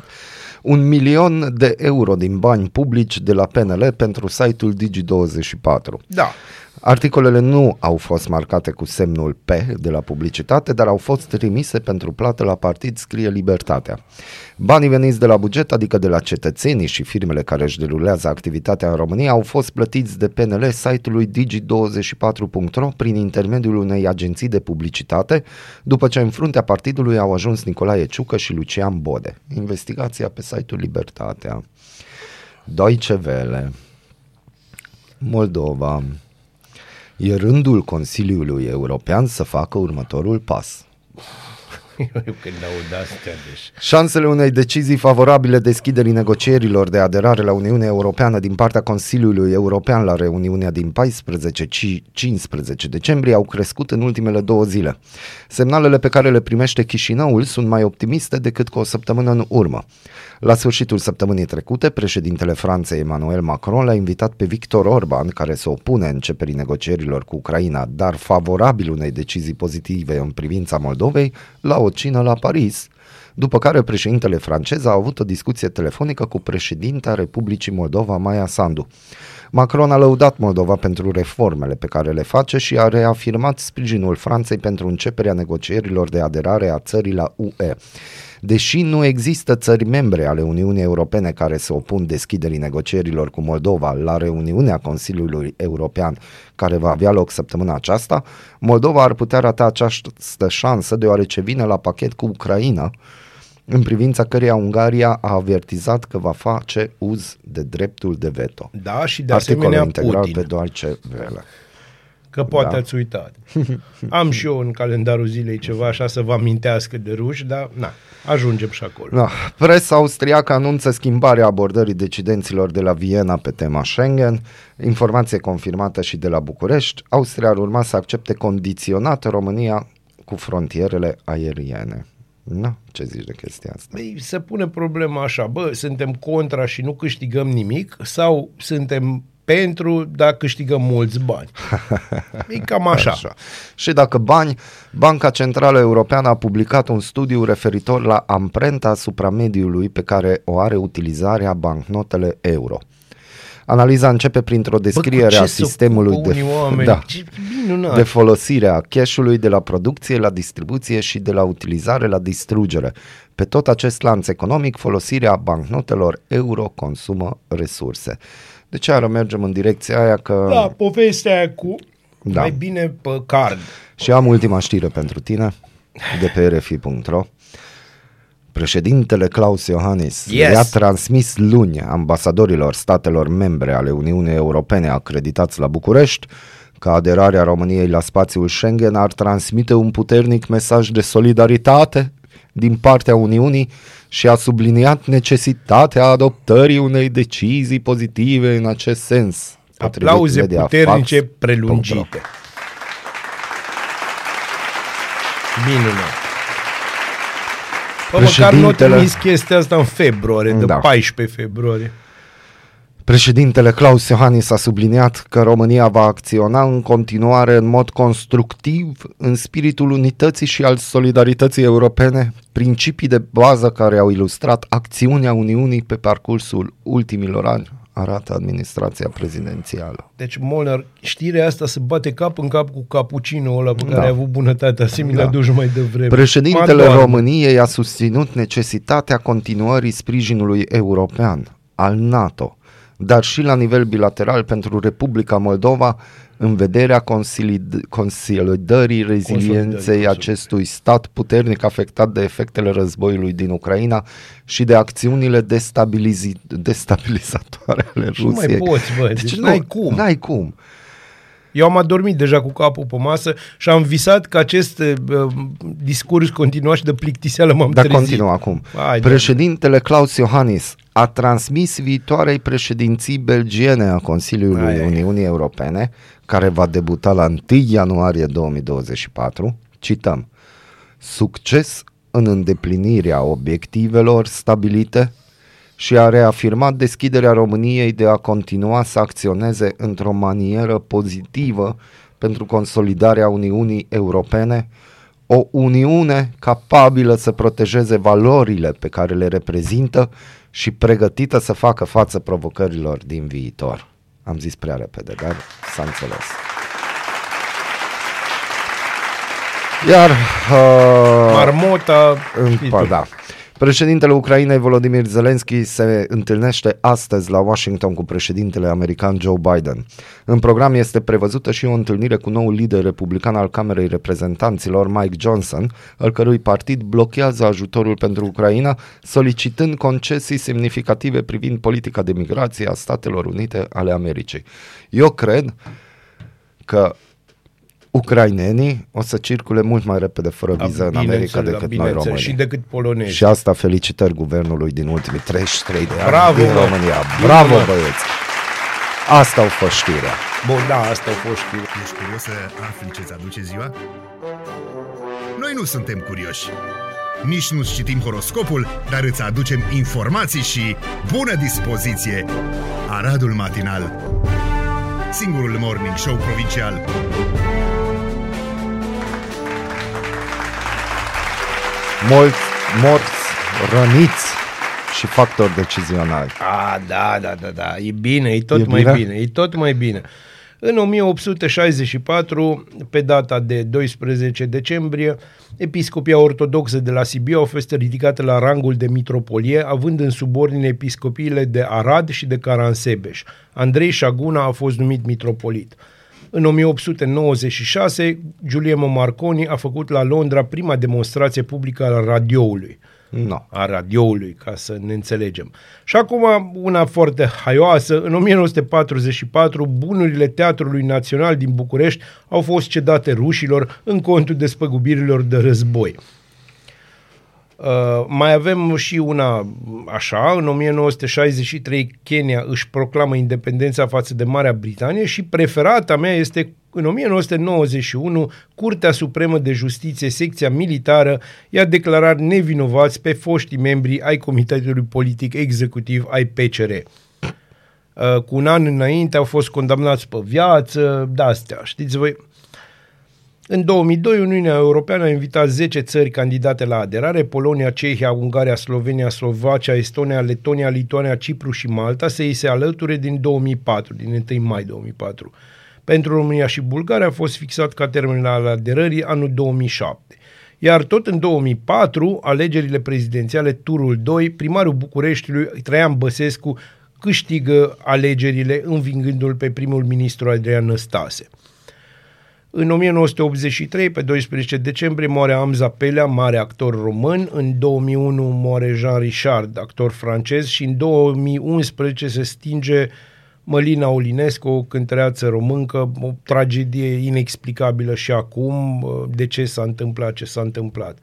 Un milion de euro din bani publici de la PNL pentru site-ul Digi24. Da. Articolele nu au fost marcate cu semnul P de la publicitate, dar au fost trimise pentru plată la partid, scrie Libertatea. Banii veniți de la buget, adică de la cetățenii și firmele care își derulează activitatea în România, au fost plătiți de PNL site-ului digi24.ro prin intermediul unei agenții de publicitate, după ce în fruntea partidului au ajuns Nicolae Ciucă și Lucian Bode. Investigația pe site-ul Libertatea. Deutsche Welle. Moldova. E rândul Consiliului European să facă următorul pas. [laughs] Eu când aud astea, deci... Șansele unei decizii favorabile deschiderii negocierilor de aderare la Uniunea Europeană din partea Consiliului European la reuniunea din 14-15 decembrie au crescut în ultimele două zile. Semnalele pe care le primește Chișinăul sunt mai optimiste decât cu o săptămână în urmă. La sfârșitul săptămânii trecute, președintele Franței Emmanuel Macron l-a invitat pe Victor Orban, care se opune începerii negocierilor cu Ucraina, dar favorabil unei decizii pozitive în privința Moldovei, la o cină la Paris, după care președintele francez a avut o discuție telefonică cu președinta Republicii Moldova, Maia Sandu. Macron a lăudat Moldova pentru reformele pe care le face și a reafirmat sprijinul Franței pentru începerea negocierilor de aderare a țării la UE. Deși nu există țări membre ale Uniunii Europene care se opun deschiderii negocierilor cu Moldova la reuniunea Consiliului European care va avea loc săptămâna aceasta, Moldova ar putea rata această șansă deoarece vine la pachet cu Ucraina, în privința căreia Ungaria a avertizat că va face uz de dreptul de veto. Da, și de Articolul asemenea integral Putin. pe Doarce Vele. Că poate Da. ați uitat. Am și eu în calendarul zilei ceva așa să vă amintească de ruși, dar na, ajungem și acolo. Da. Presa austriacă anunță schimbarea abordării decidenților de la Viena pe tema Schengen. Informație confirmată și de la București. Austria ar urma să accepte condiționat România cu frontierele aeriene. Na, ce zici de chestia asta? Băi, se pune problema așa, bă, suntem contra și nu câștigăm nimic sau suntem pentru, dar câștigăm mulți bani. E cam așa. Așa. Și dacă bani, Banca Centrală Europeană a publicat un studiu referitor la amprenta asupra mediului pe care o are utilizarea bancnotele euro. Analiza începe printr-o descriere ce a se sistemului ocupă de, unii oameni? da, Ce minunat. de folosire a cash-ului de la producție la distribuție și de la utilizare la distrugere. Pe tot acest lanț economic, folosirea bancnotelor euro consumă resurse. De ce ar mergem în direcția aia că... Da, povestea aia cu Da. da. mai bine pe card. Și am ultima știre pentru tine de pe rfi.ro. Președintele Klaus Iohannis Yes. i-a transmis luni ambasadorilor statelor membre ale Uniunii Europene acreditați la București că aderarea României la spațiul Schengen ar transmite un puternic mesaj de solidaritate din partea Uniunii și a subliniat necesitatea adoptării unei decizii pozitive în acest sens. potrivit Aplauze Mediafax. puternice Punct prelungite. Minunat. Bă, măcar nu Președintele- trimis chestia asta în februarie, de Da. 14 februarie. Președintele Claus Iohannis a subliniat că România va acționa în continuare în mod constructiv în spiritul unității și al solidarității europene, principii de bază care au ilustrat acțiunea Uniunii pe parcursul ultimilor ani, arată administrația prezidențială. Deci, Molnar, știrea asta se bate cap în cap cu cappuccino ăla pe care Da. a avut bunătatea să mi l Da. aduci mai devreme. Președintele Mă doarme. României a susținut necesitatea continuării sprijinului european, al NATO, dar și la nivel bilateral pentru Republica Moldova în vederea consolid- consolidării rezilienței Consolidării, acestui stat puternic afectat de efectele războiului din Ucraina și de acțiunile destabilizi- destabilizatoare ale Și nu mai Rusiei. poți, bă, deci n-ai cum. N-ai cum. Eu am adormit deja cu capul pe masă și am visat că acest uh, discurs continua și de plictiseală m-am Dar trezit. continuă acum. Hai, Președintele Klaus Iohannis a transmis viitoarei președinții belgiene a Consiliului Ai, ai. Uniunii Europene, care va debuta la 1 ianuarie 2024, cităm, succes în îndeplinirea obiectivelor stabilite și a reafirmat deschiderea României de a continua să acționeze într-o manieră pozitivă pentru consolidarea Uniunii Europene, o Uniune capabilă să protejeze valorile pe care le reprezintă și pregătită să facă față provocărilor din viitor. Am zis prea repede, dar s-a înțeles. Iar uh, Marmota... în, știi pa, tu. da. Președintele Ucrainei Volodymyr Zelensky se întâlnește astăzi la Washington cu președintele american Joe Biden. În program este prevăzută și o întâlnire cu noul lider republican al Camerei Reprezentanților, Mike Johnson, al cărui partid blochează ajutorul pentru Ucraina, solicitând concesii semnificative privind politica de migrație a Statelor Unite ale Americii. Eu cred că ucrainenii o să circule mult mai repede fără Da, viză în bineînțeles, America da, decât noi bineînțeles, românii. Și decât polonezi. Și asta felicitări guvernului din ultimii 33 de ani Bravo, din bă! România. Bine, Bravo, mă! băieți! Asta au fost știrea. Bun, da, asta au fost știri. Ești curios să afli ce-ți aduce ziua? Noi nu suntem curioși. Nici nu citim horoscopul, dar îți aducem informații și bună dispoziție. Aradul Matinal Singurul morning show provincial Mulți morți, răniți și și factor decizional. A, da, da, da, da, e bine, e tot E mai bine? bine, e tot mai bine. În 1864, pe data de 12 decembrie, Episcopia Ortodoxă de la Sibiu a fost ridicată la rangul de mitropolie, având în subordine episcopiile de Arad și de Caransebeș. Andrei Șaguna a fost numit mitropolit. În 1896, Giuliano Marconi a făcut la Londra prima demonstrație publică a radioului No. a radioului, ca să ne înțelegem. Și acum una foarte haioasă, în 1944 bunurile Teatrului Național din București au fost cedate rușilor în contul despăgubirilor de război. Uh, mai avem și una așa, în 1963 Kenya își proclamă independența față de Marea Britanie și preferata mea este în 1991 Curtea Supremă de Justiție, secția militară, i-a declarat nevinovați pe foștii membri ai Comitetului Politic Executiv ai PCR. Uh, cu un an înainte au fost condamnați pe viață, de-astea, știți voi. În 2002, Uniunea Europeană a invitat 10 țări candidate la aderare, Polonia, Cehia, Ungaria, Slovenia, Slovacia, Estonia, Letonia, Lituania, Cipru și Malta, să îi se alăture din 2004, din 1 mai 2004. Pentru România și Bulgaria a fost fixat ca termen al aderării anul 2007. Iar tot în 2004, alegerile prezidențiale, turul 2, primarul Bucureștiului, Traian Băsescu, câștigă alegerile învingându-l pe primul ministru Adrian Năstase. În 1983, pe 12 decembrie, moare Amza Pelea, mare actor român. În 2001 moare Jean Richard, actor francez. Și în 2011 se stinge Mălina Olinescu, o cântăreață româncă, o tragedie inexplicabilă și acum. De ce s-a întâmplat ce s-a întâmplat?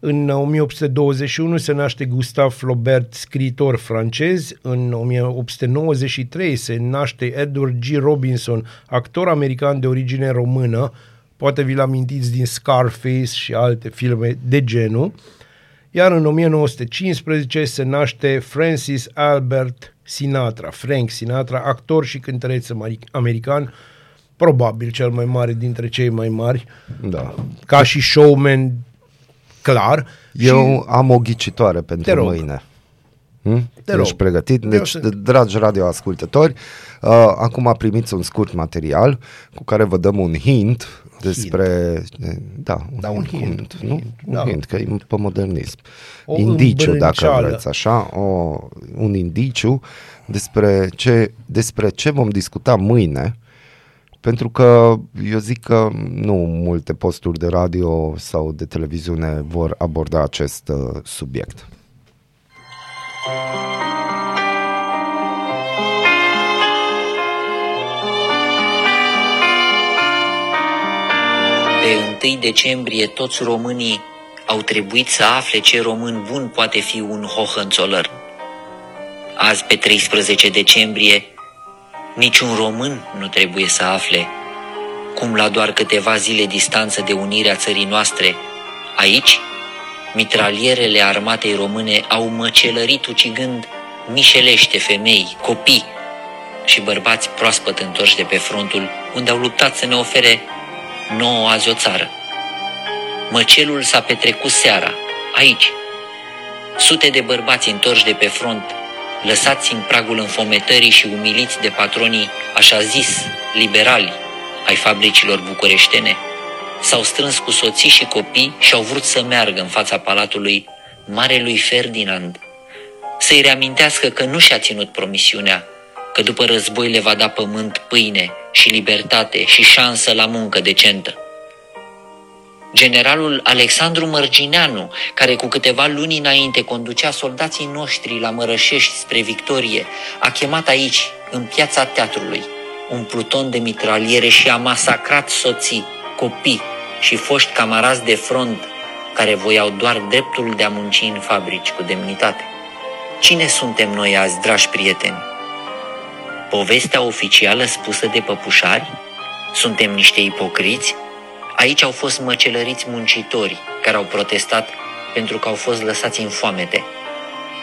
În 1821 se naște Gustave Flaubert, scriitor francez. În 1893 se naște Edward G. Robinson, actor american de origine română. Poate vi-l amintiți din Scarface și alte filme de genul. Iar în 1915 se naște Francis Albert Sinatra, Frank Sinatra, actor și cântăreț american, probabil cel mai mare dintre cei mai mari, Da. ca și showman clar. Eu am o ghicitoare Te pentru rog. mâine. Hm? Te Ești rog. pregătit? Eu Deci, sunt. dragi radioascultători, uh, acum primiți un scurt material cu care vă dăm un hint despre... Da, Da, un hint, un nu? hint, un da. hint, că e pe modernism. O indiciu, dacă îmbrânceală. vreți, așa, o, un indiciu despre ce, despre ce vom discuta mâine, pentru că eu zic că nu multe posturi de radio sau de televiziune vor aborda acest uh, subiect. Pe 1 decembrie toți românii au trebuit să afle ce român bun poate fi un hohănțolăr. Azi, pe 13 decembrie, niciun român nu trebuie să afle cum la doar câteva zile distanță de unirea țării noastre, aici, mitralierele armatei române au măcelărit ucigând mișelește femei, copii și bărbați proaspăt întorși de pe frontul unde au luptat să ne ofere nouă azi o țară. Măcelul s-a petrecut seara, aici. Sute de bărbați întorși de pe front, lăsați în pragul înfometării și umiliți de patronii, așa zis, liberali, ai fabricilor bucureștene, s-au strâns cu soții și copii și au vrut să meargă în fața palatului Marelui Ferdinand, să-i reamintească că nu și-a ținut promisiunea, că după război le va da pământ, pâine și libertate și șansă la muncă decentă. Generalul Alexandru Mărgineanu, care cu câteva luni înainte conducea soldații noștri la Mărășești spre victorie, a chemat aici, în piața teatrului, un pluton de mitraliere și a masacrat soții, copii și foști camarazi de front care voiau doar dreptul de a munci în fabrici cu demnitate. Cine suntem noi azi, dragi prieteni? Povestea oficială spusă de păpușari? Suntem niște ipocriți? Aici au fost măcelăriți muncitori care au protestat pentru că au fost lăsați în foamete.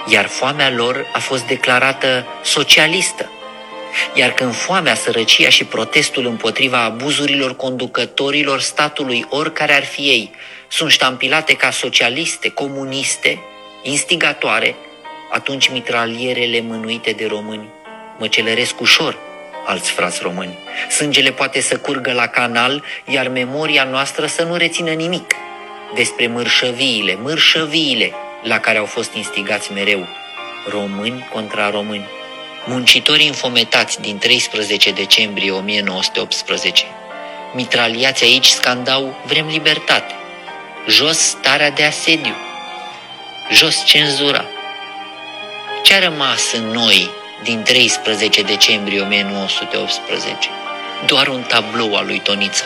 Iar foamea lor a fost declarată socialistă. Iar când foamea, sărăcia și protestul împotriva abuzurilor conducătorilor statului, oricare ar fi ei, sunt ștampilate ca socialiste, comuniste, instigatoare, atunci mitralierele mânuite de români măcelăresc ușor alți frați români. Sângele poate să curgă la canal, iar memoria noastră să nu rețină nimic despre mărșăviile, mărșăviile la care au fost instigați mereu, români contra români. Muncitorii infometați din 13 decembrie 1918, mitraliați aici scandau Vrem libertate, jos starea de asediu, jos cenzura. Ce a rămas în noi din 13 decembrie 1918? Doar un tablou al lui Tonița,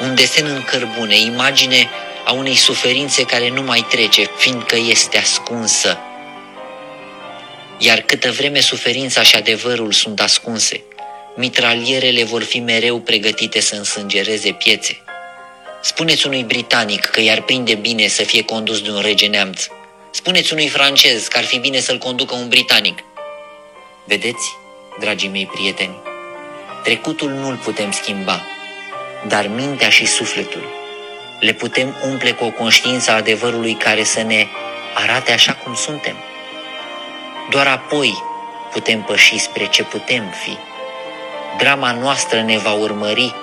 un desen în cărbune, imagine a unei suferințe care nu mai trece, fiindcă este ascunsă. Iar câtă vreme suferința și adevărul sunt ascunse, mitralierele vor fi mereu pregătite să însângereze piețe. Spuneți unui britanic că i-ar prinde bine să fie condus de un rege neamț. Spuneți unui francez că ar fi bine să-l conducă un britanic. Vedeți, dragii mei prieteni, trecutul nu-l putem schimba, dar mintea și sufletul le putem umple cu o conștiință a adevărului care să ne arate așa cum suntem. Doar apoi putem păși spre ce putem fi. Drama noastră ne va urmări.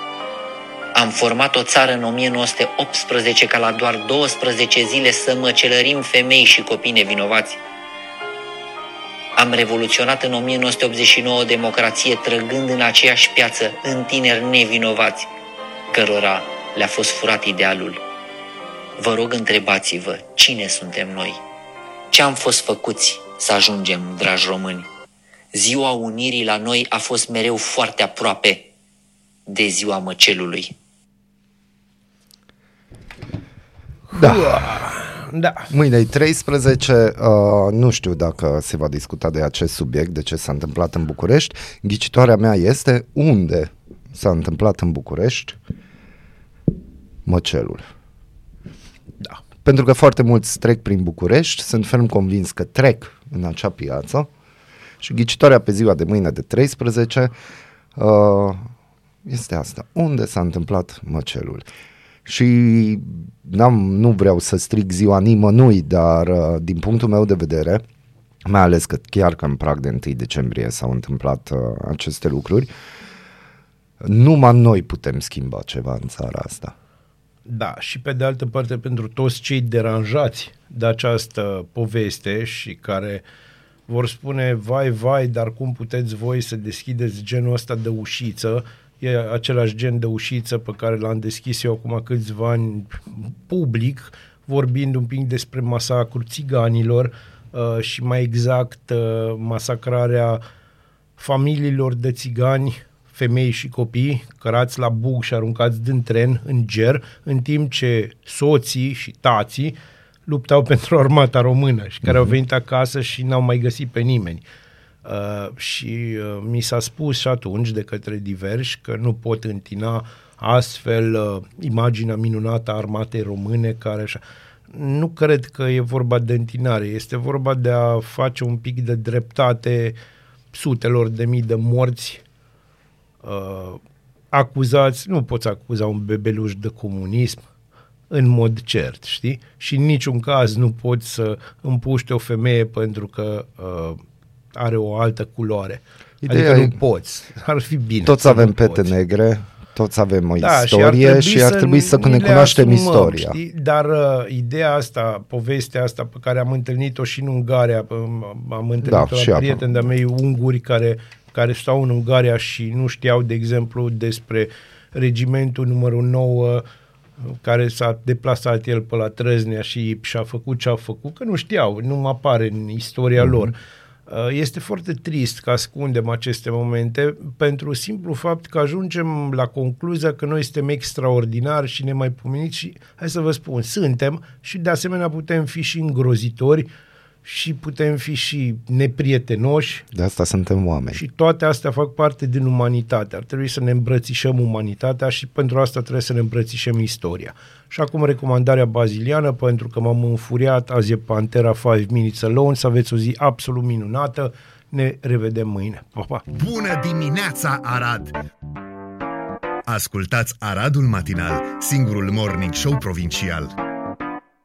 Am format o țară în 1918 ca la doar 12 zile să măcelărim femei și copii nevinovați. Am revoluționat în 1989 democrație trăgând în aceeași piață în tineri nevinovați, cărora le-a fost furat idealul. Vă rog, întrebați-vă cine suntem noi, ce am fost făcuți să ajungem, dragi români. Ziua Unirii la noi a fost mereu foarte aproape de ziua măcelului. Da. Da. Mâine e 13, uh, nu știu dacă se va discuta de acest subiect, de ce s-a întâmplat în București. Ghicitoarea mea este unde s-a întâmplat în București măcelul. Da. Pentru că foarte mulți trec prin București, sunt ferm convins că trec în acea piață și ghicitoarea pe ziua de mâine de 13 uh, este asta. Unde s-a întâmplat măcelul? Și n-am, nu vreau să stric ziua nimănui, dar uh, din punctul meu de vedere, mai ales că chiar că în prag de 1 decembrie s-au întâmplat uh, aceste lucruri, numai noi putem schimba ceva în țara asta. Da, și pe de altă parte pentru toți cei deranjați de această poveste și care vor spune, vai, vai, dar cum puteți voi să deschideți genul ăsta de ușiță? E același gen de ușiță pe care l-am deschis eu acum câțiva ani public, vorbind un pic despre masacrul țiganilor uh, și mai exact uh, masacrarea familiilor de țigani femei și copii cărați la bug și aruncați din tren în ger, în timp ce soții și tații luptau [laughs] pentru armata română și care uh-huh. au venit acasă și n-au mai găsit pe nimeni. Uh, și uh, mi s-a spus și atunci de către diversi că nu pot întina astfel uh, imaginea minunată a armatei române care așa. Nu cred că e vorba de întinare, este vorba de a face un pic de dreptate sutelor de mii de morți uh, acuzați, nu poți acuza un bebeluș de comunism în mod cert, știi? Și în niciun caz nu poți să împuște o femeie pentru că uh, are o altă culoare. Ideea adică e- nu poți. Ar fi bine. Toți să avem nu pete poți. negre, toți avem o Da, istorie și ar trebui să, ni ne le cunoaștem asumăm, istoria. Știi? Dar uh, ideea asta, povestea asta pe care am întâlnit-o și în Ungaria, uh, am întâlnit-o Da, și la acum. prieteni de-a mei unguri care, care stau în Ungaria și nu știau, de exemplu, despre regimentul numărul 9 care s-a deplasat el pe la Trăznea și și-a făcut ce a făcut, că nu știau, nu apare în istoria mm-hmm. lor. Uh, Este foarte trist că ascundem aceste momente pentru simplu fapt că ajungem la concluzia că noi suntem extraordinari și nemaipomeniți și, hai să vă spun, suntem și de asemenea putem fi și îngrozitori și putem fi și neprietenoși De asta suntem oameni. și toate astea fac parte din umanitate. Ar trebui să ne îmbrățișăm umanitatea și pentru asta trebuie să ne îmbrățișăm istoria. Și acum recomandarea baziliană, pentru că m-am înfuriat, azi e Pantera 5 Minutes Alone, să aveți o zi absolut minunată. Ne revedem mâine. Pa, pa! Bună dimineața, Arad! Ascultați Aradul Matinal, singurul morning show provincial.